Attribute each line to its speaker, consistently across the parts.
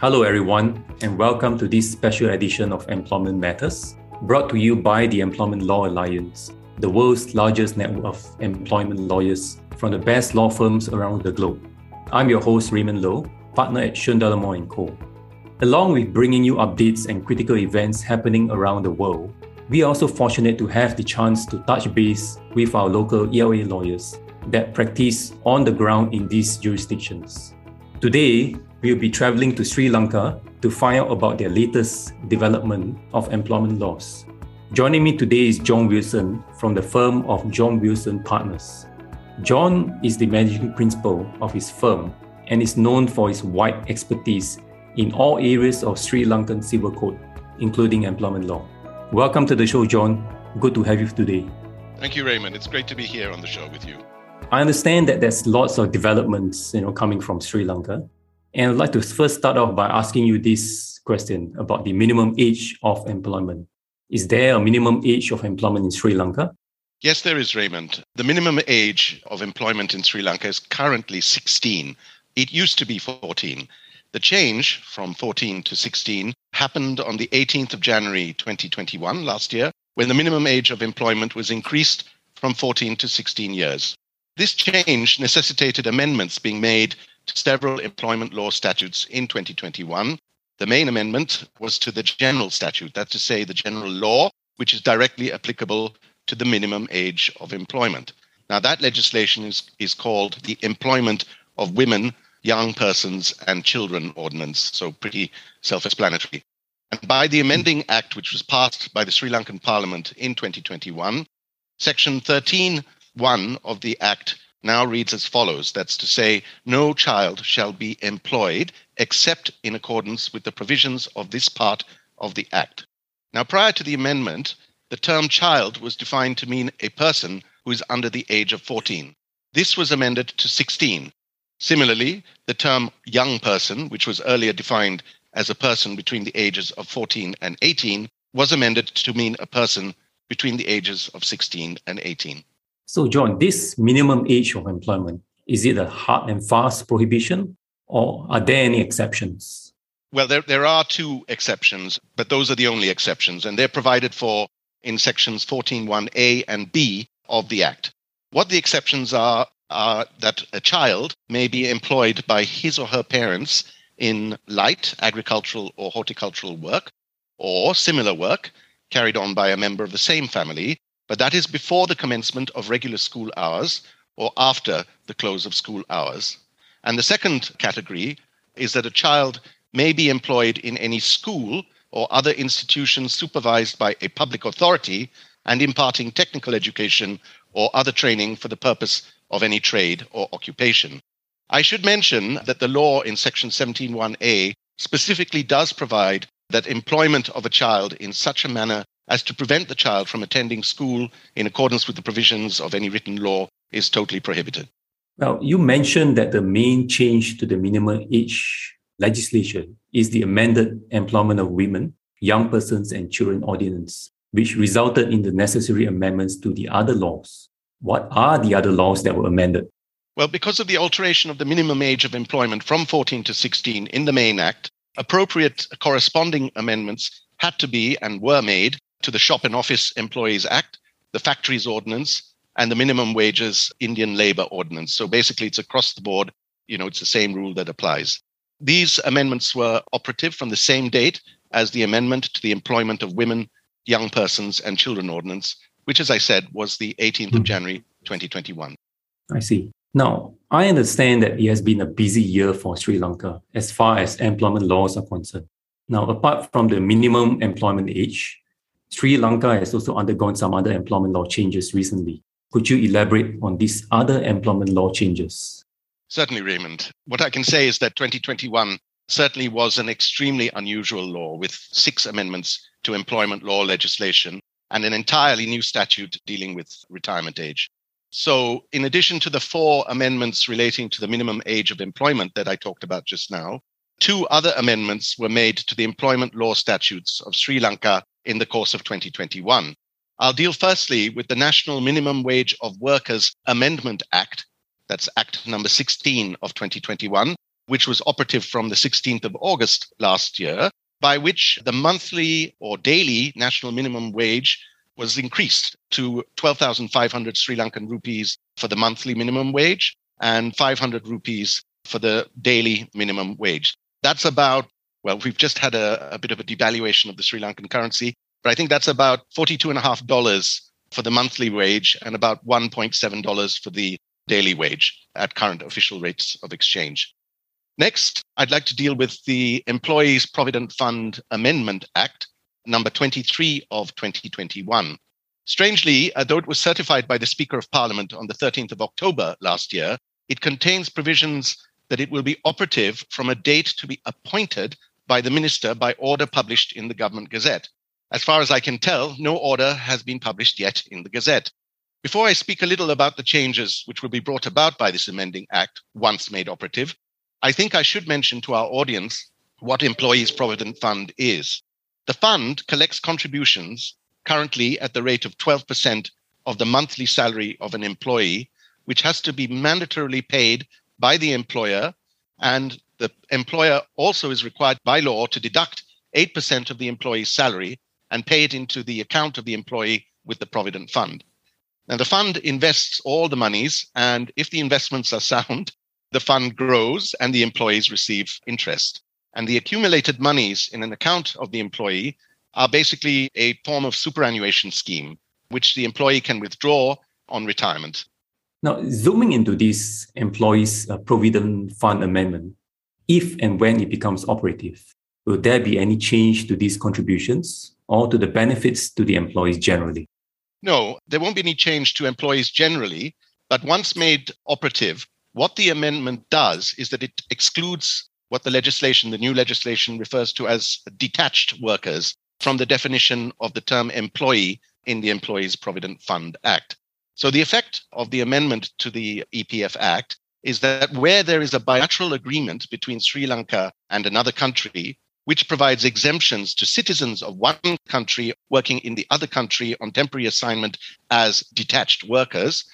Speaker 1: Hello, everyone, and welcome to this special edition of Employment Matters, brought to you by the Employment Law Alliance, the world's largest network of employment lawyers from the best law firms around the globe. I'm your host, Raymond Lowe, partner at Shundalamore & Co. Along with bringing you updates and critical events happening around the world, we are also fortunate to have the chance to touch base with our local ELA lawyers that practice on the ground in these jurisdictions. Today, we'll be traveling to Sri Lanka to find out about their latest development of employment laws. Joining me today is John Wilson from the firm of John Wilson Partners. John is the managing principal of his firm and is known for his wide expertise in all areas of Sri Lankan civil code, including employment law. Welcome to the show, John. Good to have you today.
Speaker 2: Thank you, Raymond. It's great to be here on the show with you.
Speaker 1: I understand that there's lots of developments, you know, coming from Sri Lanka. And I'd like to first start off by asking you this question about the minimum age of employment. Is there a minimum age of employment in Sri Lanka?
Speaker 2: Yes, there is, Raymond. The minimum age of employment in Sri Lanka is currently 16. It used to be 14. The change from 14 to 16 happened on the 18th of January 2021, last year, when the minimum age of employment was increased from 14 to 16 years. This change necessitated amendments being made several employment law statutes in 2021. The main amendment was to the general statute, that's to say, the general law, which is directly applicable to the minimum age of employment. Now, that legislation is, is called the Employment of Women, Young Persons, and Children Ordinance, so pretty self explanatory. And by the amending act, which was passed by the Sri Lankan Parliament in 2021, Section 13.1 of the act now reads as follows that's to say, no child shall be employed except in accordance with the provisions of this part of the Act. Now, prior to the amendment, the term child was defined to mean a person who is under the age of 14. This was amended to 16. Similarly, the term young person, which was earlier defined as a person between the ages of 14 and 18, was amended to mean a person between the ages of 16 and 18.
Speaker 1: So, John, this minimum age of employment, is it a hard and fast prohibition or are there any exceptions?
Speaker 2: Well, there, there are two exceptions, but those are the only exceptions, and they're provided for in sections 14.1a and b of the Act. What the exceptions are are that a child may be employed by his or her parents in light agricultural or horticultural work or similar work carried on by a member of the same family but that is before the commencement of regular school hours or after the close of school hours. And the second category is that a child may be employed in any school or other institution supervised by a public authority and imparting technical education or other training for the purpose of any trade or occupation. I should mention that the law in section 17.1a specifically does provide that employment of a child in such a manner as to prevent the child from attending school in accordance with the provisions of any written law is totally prohibited.
Speaker 1: Now, you mentioned that the main change to the minimum age legislation is the amended Employment of Women, Young Persons, and Children Ordinance, which resulted in the necessary amendments to the other laws. What are the other laws that were amended?
Speaker 2: Well, because of the alteration of the minimum age of employment from 14 to 16 in the main act, appropriate corresponding amendments had to be and were made to the Shop and Office Employees Act, the Factories Ordinance, and the Minimum Wages Indian Labor Ordinance. So basically, it's across the board. You know, it's the same rule that applies. These amendments were operative from the same date as the amendment to the Employment of Women, Young Persons, and Children Ordinance, which, as I said, was the 18th of hmm. January 2021. I
Speaker 1: see. Now, I understand that it has been a busy year for Sri Lanka as far as employment laws are concerned. Now, apart from the minimum employment age, Sri Lanka has also undergone some other employment law changes recently. Could you elaborate on these other employment law changes?
Speaker 2: Certainly, Raymond. What I can say is that 2021 certainly was an extremely unusual law with six amendments to employment law legislation and an entirely new statute dealing with retirement age. So, in addition to the four amendments relating to the minimum age of employment that I talked about just now, two other amendments were made to the employment law statutes of Sri Lanka in the course of 2021. I'll deal firstly with the National Minimum Wage of Workers Amendment Act, that's Act number 16 of 2021, which was operative from the 16th of August last year, by which the monthly or daily national minimum wage was increased to 12,500 Sri Lankan rupees for the monthly minimum wage and 500 rupees for the daily minimum wage. That's about, well, we've just had a, a bit of a devaluation of the Sri Lankan currency, but I think that's about $42.5 for the monthly wage and about $1.7 for the daily wage at current official rates of exchange. Next, I'd like to deal with the Employees Provident Fund Amendment Act, number 23 of 2021. Strangely, uh, though it was certified by the Speaker of Parliament on the 13th of October last year, it contains provisions that it will be operative from a date to be appointed by the minister by order published in the Government Gazette. As far as I can tell, no order has been published yet in the Gazette. Before I speak a little about the changes which will be brought about by this amending act once made operative, I think I should mention to our audience what Employees Provident Fund is. The fund collects contributions currently at the rate of 12% of the monthly salary of an employee, which has to be mandatorily paid by the employer. And the employer also is required by law to deduct 8% of the employee's salary and pay it into the account of the employee with the Provident Fund. Now, the fund invests all the monies, and if the investments are sound, the fund grows and the employees receive interest. And the accumulated monies in an account of the employee are basically a form of superannuation scheme, which the employee can withdraw on retirement.
Speaker 1: Now, zooming into this employees' uh, provident fund amendment, if and when it becomes operative, will there be any change to these contributions or to the benefits to the employees generally?
Speaker 2: No, there won't be any change to employees generally, but once made operative, what the amendment does is that it excludes what the legislation, the new legislation, refers to as detached workers from the definition of the term employee in the Employees Provident Fund Act. So, the effect of the amendment to the EPF Act is that where there is a bilateral agreement between Sri Lanka and another country, which provides exemptions to citizens of one country working in the other country on temporary assignment as detached workers,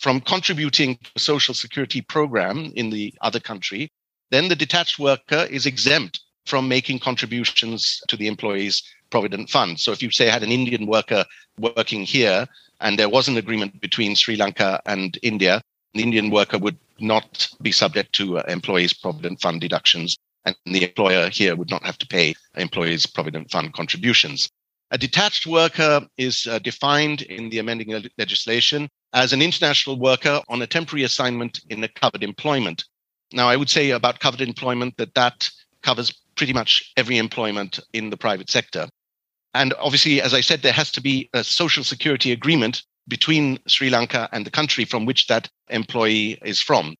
Speaker 2: from contributing to a social security program in the other country, then the detached worker is exempt from making contributions to the employee's provident fund. So if you say had an Indian worker working here and there was an agreement between Sri Lanka and India, the Indian worker would not be subject to uh, employees' provident fund deductions, and the employer here would not have to pay employees' provident fund contributions. A detached worker is uh, defined in the amending legislation as an international worker on a temporary assignment in a covered employment. Now, I would say about covered employment that that covers pretty much every employment in the private sector. And obviously, as I said, there has to be a social security agreement between Sri Lanka and the country from which that employee is from.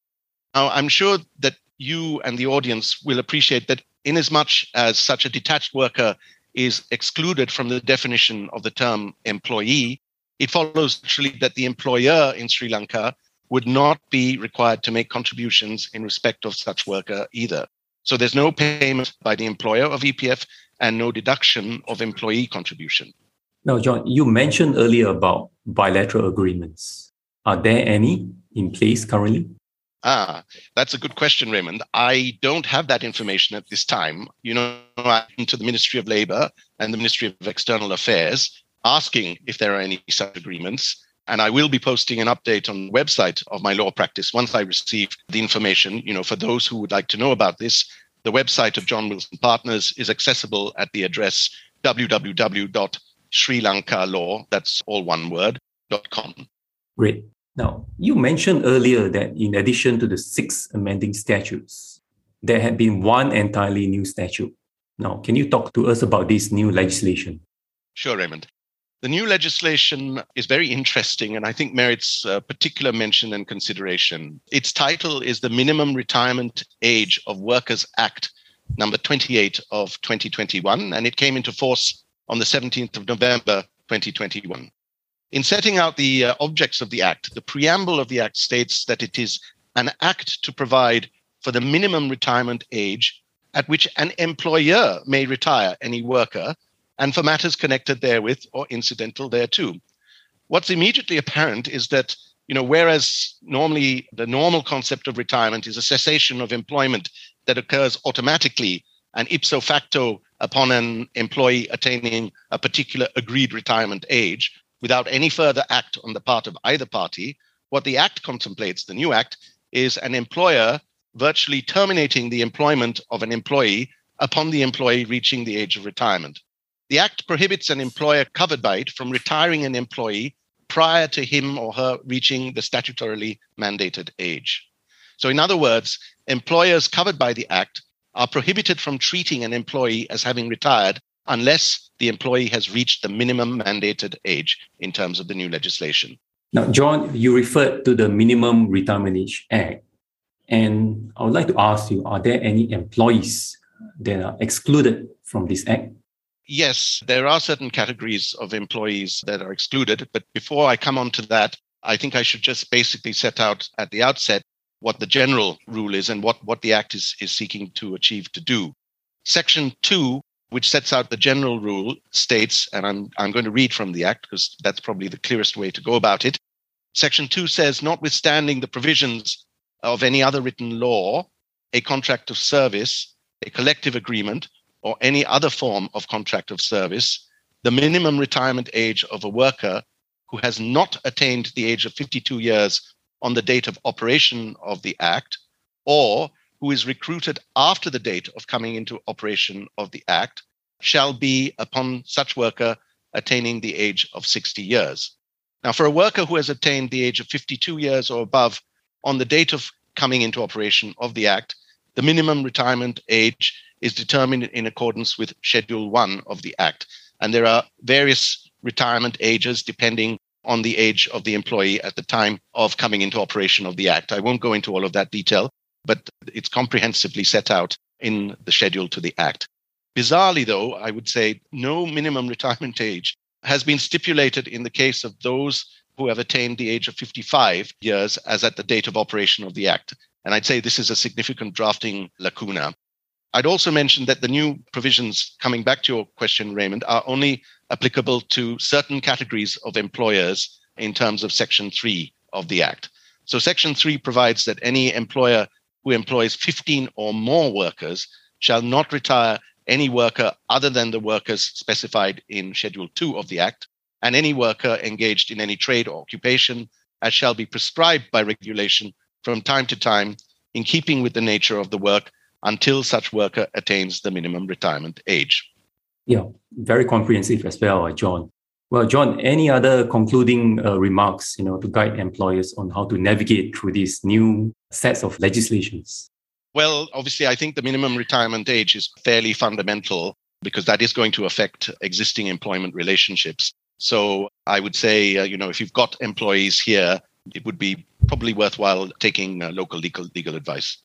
Speaker 2: Now, I'm sure that you and the audience will appreciate that, inasmuch as such a detached worker is excluded from the definition of the term employee, it follows actually that the employer in Sri Lanka would not be required to make contributions in respect of such worker either. So there's no payment by the employer of EPF and no deduction of employee contribution.
Speaker 1: Now, John, you mentioned earlier about bilateral agreements. Are there any in place currently?
Speaker 2: Ah, that's a good question, Raymond. I don't have that information at this time. You know, I'm to the Ministry of Labor and the Ministry of External Affairs, asking if there are any such agreements. And I will be posting an update on the website of my law practice once I receive the information. You know, for those who would like to know about this, the website of John Wilson Partners is accessible at the address www.srilankalaw, that's all one word, dot .com.
Speaker 1: Great. Now, you mentioned earlier that in addition to the six amending statutes, there had been one entirely new statute. Now, can you talk to us about this new legislation?
Speaker 2: Sure, Raymond. The new legislation is very interesting and I think merits uh, particular mention and consideration. Its title is the Minimum Retirement Age of Workers Act, number 28 of 2021, and it came into force on the 17th of November 2021. In setting out the uh, objects of the Act, the preamble of the Act states that it is an act to provide for the minimum retirement age at which an employer may retire any worker and for matters connected therewith or incidental thereto. What's immediately apparent is that, you know, whereas normally the normal concept of retirement is a cessation of employment that occurs automatically and ipso facto upon an employee attaining a particular agreed retirement age without any further act on the part of either party. What the Act contemplates, the new Act, is an employer virtually terminating the employment of an employee upon the employee reaching the age of retirement. The Act prohibits an employer covered by it from retiring an employee prior to him or her reaching the statutorily mandated age. So, in other words, employers covered by the Act are prohibited from treating an employee as having retired unless the employee has reached the minimum mandated age in terms of the new legislation.
Speaker 1: Now, John, you referred to the Minimum Retirement Age Act. And I would like to ask you are there any employees that are excluded from this act?
Speaker 2: Yes, there are certain categories of employees that are excluded. But before I come on to that, I think I should just basically set out at the outset what the general rule is and what, what the Act is, is seeking to achieve to do. Section 2, which sets out the general rule, states, and I'm, I'm going to read from the Act because that's probably the clearest way to go about it. Section 2 says, notwithstanding the provisions of any other written law, a contract of service, a collective agreement, or any other form of contract of service, the minimum retirement age of a worker who has not attained the age of 52 years on the date of operation of the Act, or who is recruited after the date of coming into operation of the Act, shall be upon such worker attaining the age of 60 years. Now, for a worker who has attained the age of 52 years or above on the date of coming into operation of the Act, the minimum retirement age is determined in accordance with Schedule 1 of the Act. And there are various retirement ages depending on the age of the employee at the time of coming into operation of the Act. I won't go into all of that detail, but it's comprehensively set out in the schedule to the Act. Bizarrely, though, I would say no minimum retirement age has been stipulated in the case of those who have attained the age of 55 years as at the date of operation of the Act. And I'd say this is a significant drafting lacuna. I'd also mention that the new provisions, coming back to your question, Raymond, are only applicable to certain categories of employers in terms of Section 3 of the Act. So, Section 3 provides that any employer who employs 15 or more workers shall not retire any worker other than the workers specified in Schedule 2 of the Act, and any worker engaged in any trade or occupation as shall be prescribed by regulation from time to time in keeping with the nature of the work until such worker attains the minimum retirement age.
Speaker 1: Yeah, very comprehensive as well, uh, John. Well, John, any other concluding uh, remarks, you know, to guide employers on how to navigate through these new sets of legislations?
Speaker 2: Well, obviously, I think the minimum retirement age is fairly fundamental because that is going to affect existing employment relationships. So I would say, uh, you know, if you've got employees here, it would be probably worthwhile taking uh, local legal, legal advice.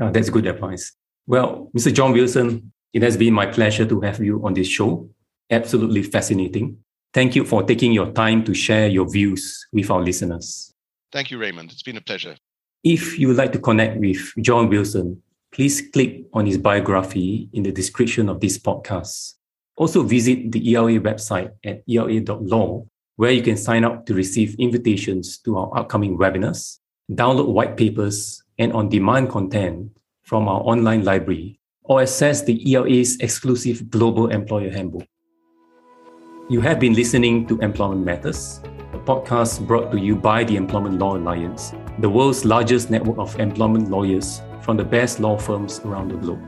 Speaker 1: Oh, that's good advice. Well, Mr. John Wilson, it has been my pleasure to have you on this show. Absolutely fascinating. Thank you for taking your time to share your views with our listeners.
Speaker 2: Thank you, Raymond. It's been a pleasure.
Speaker 1: If you would like to connect with John Wilson, please click on his biography in the description of this podcast. Also, visit the ELA website at ela.law, where you can sign up to receive invitations to our upcoming webinars, download white papers, and on demand content from our online library or access the ELA's exclusive Global Employer Handbook. You have been listening to Employment Matters, a podcast brought to you by the Employment Law Alliance, the world's largest network of employment lawyers from the best law firms around the globe.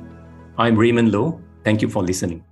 Speaker 1: I'm Raymond Lowe. Thank you for listening.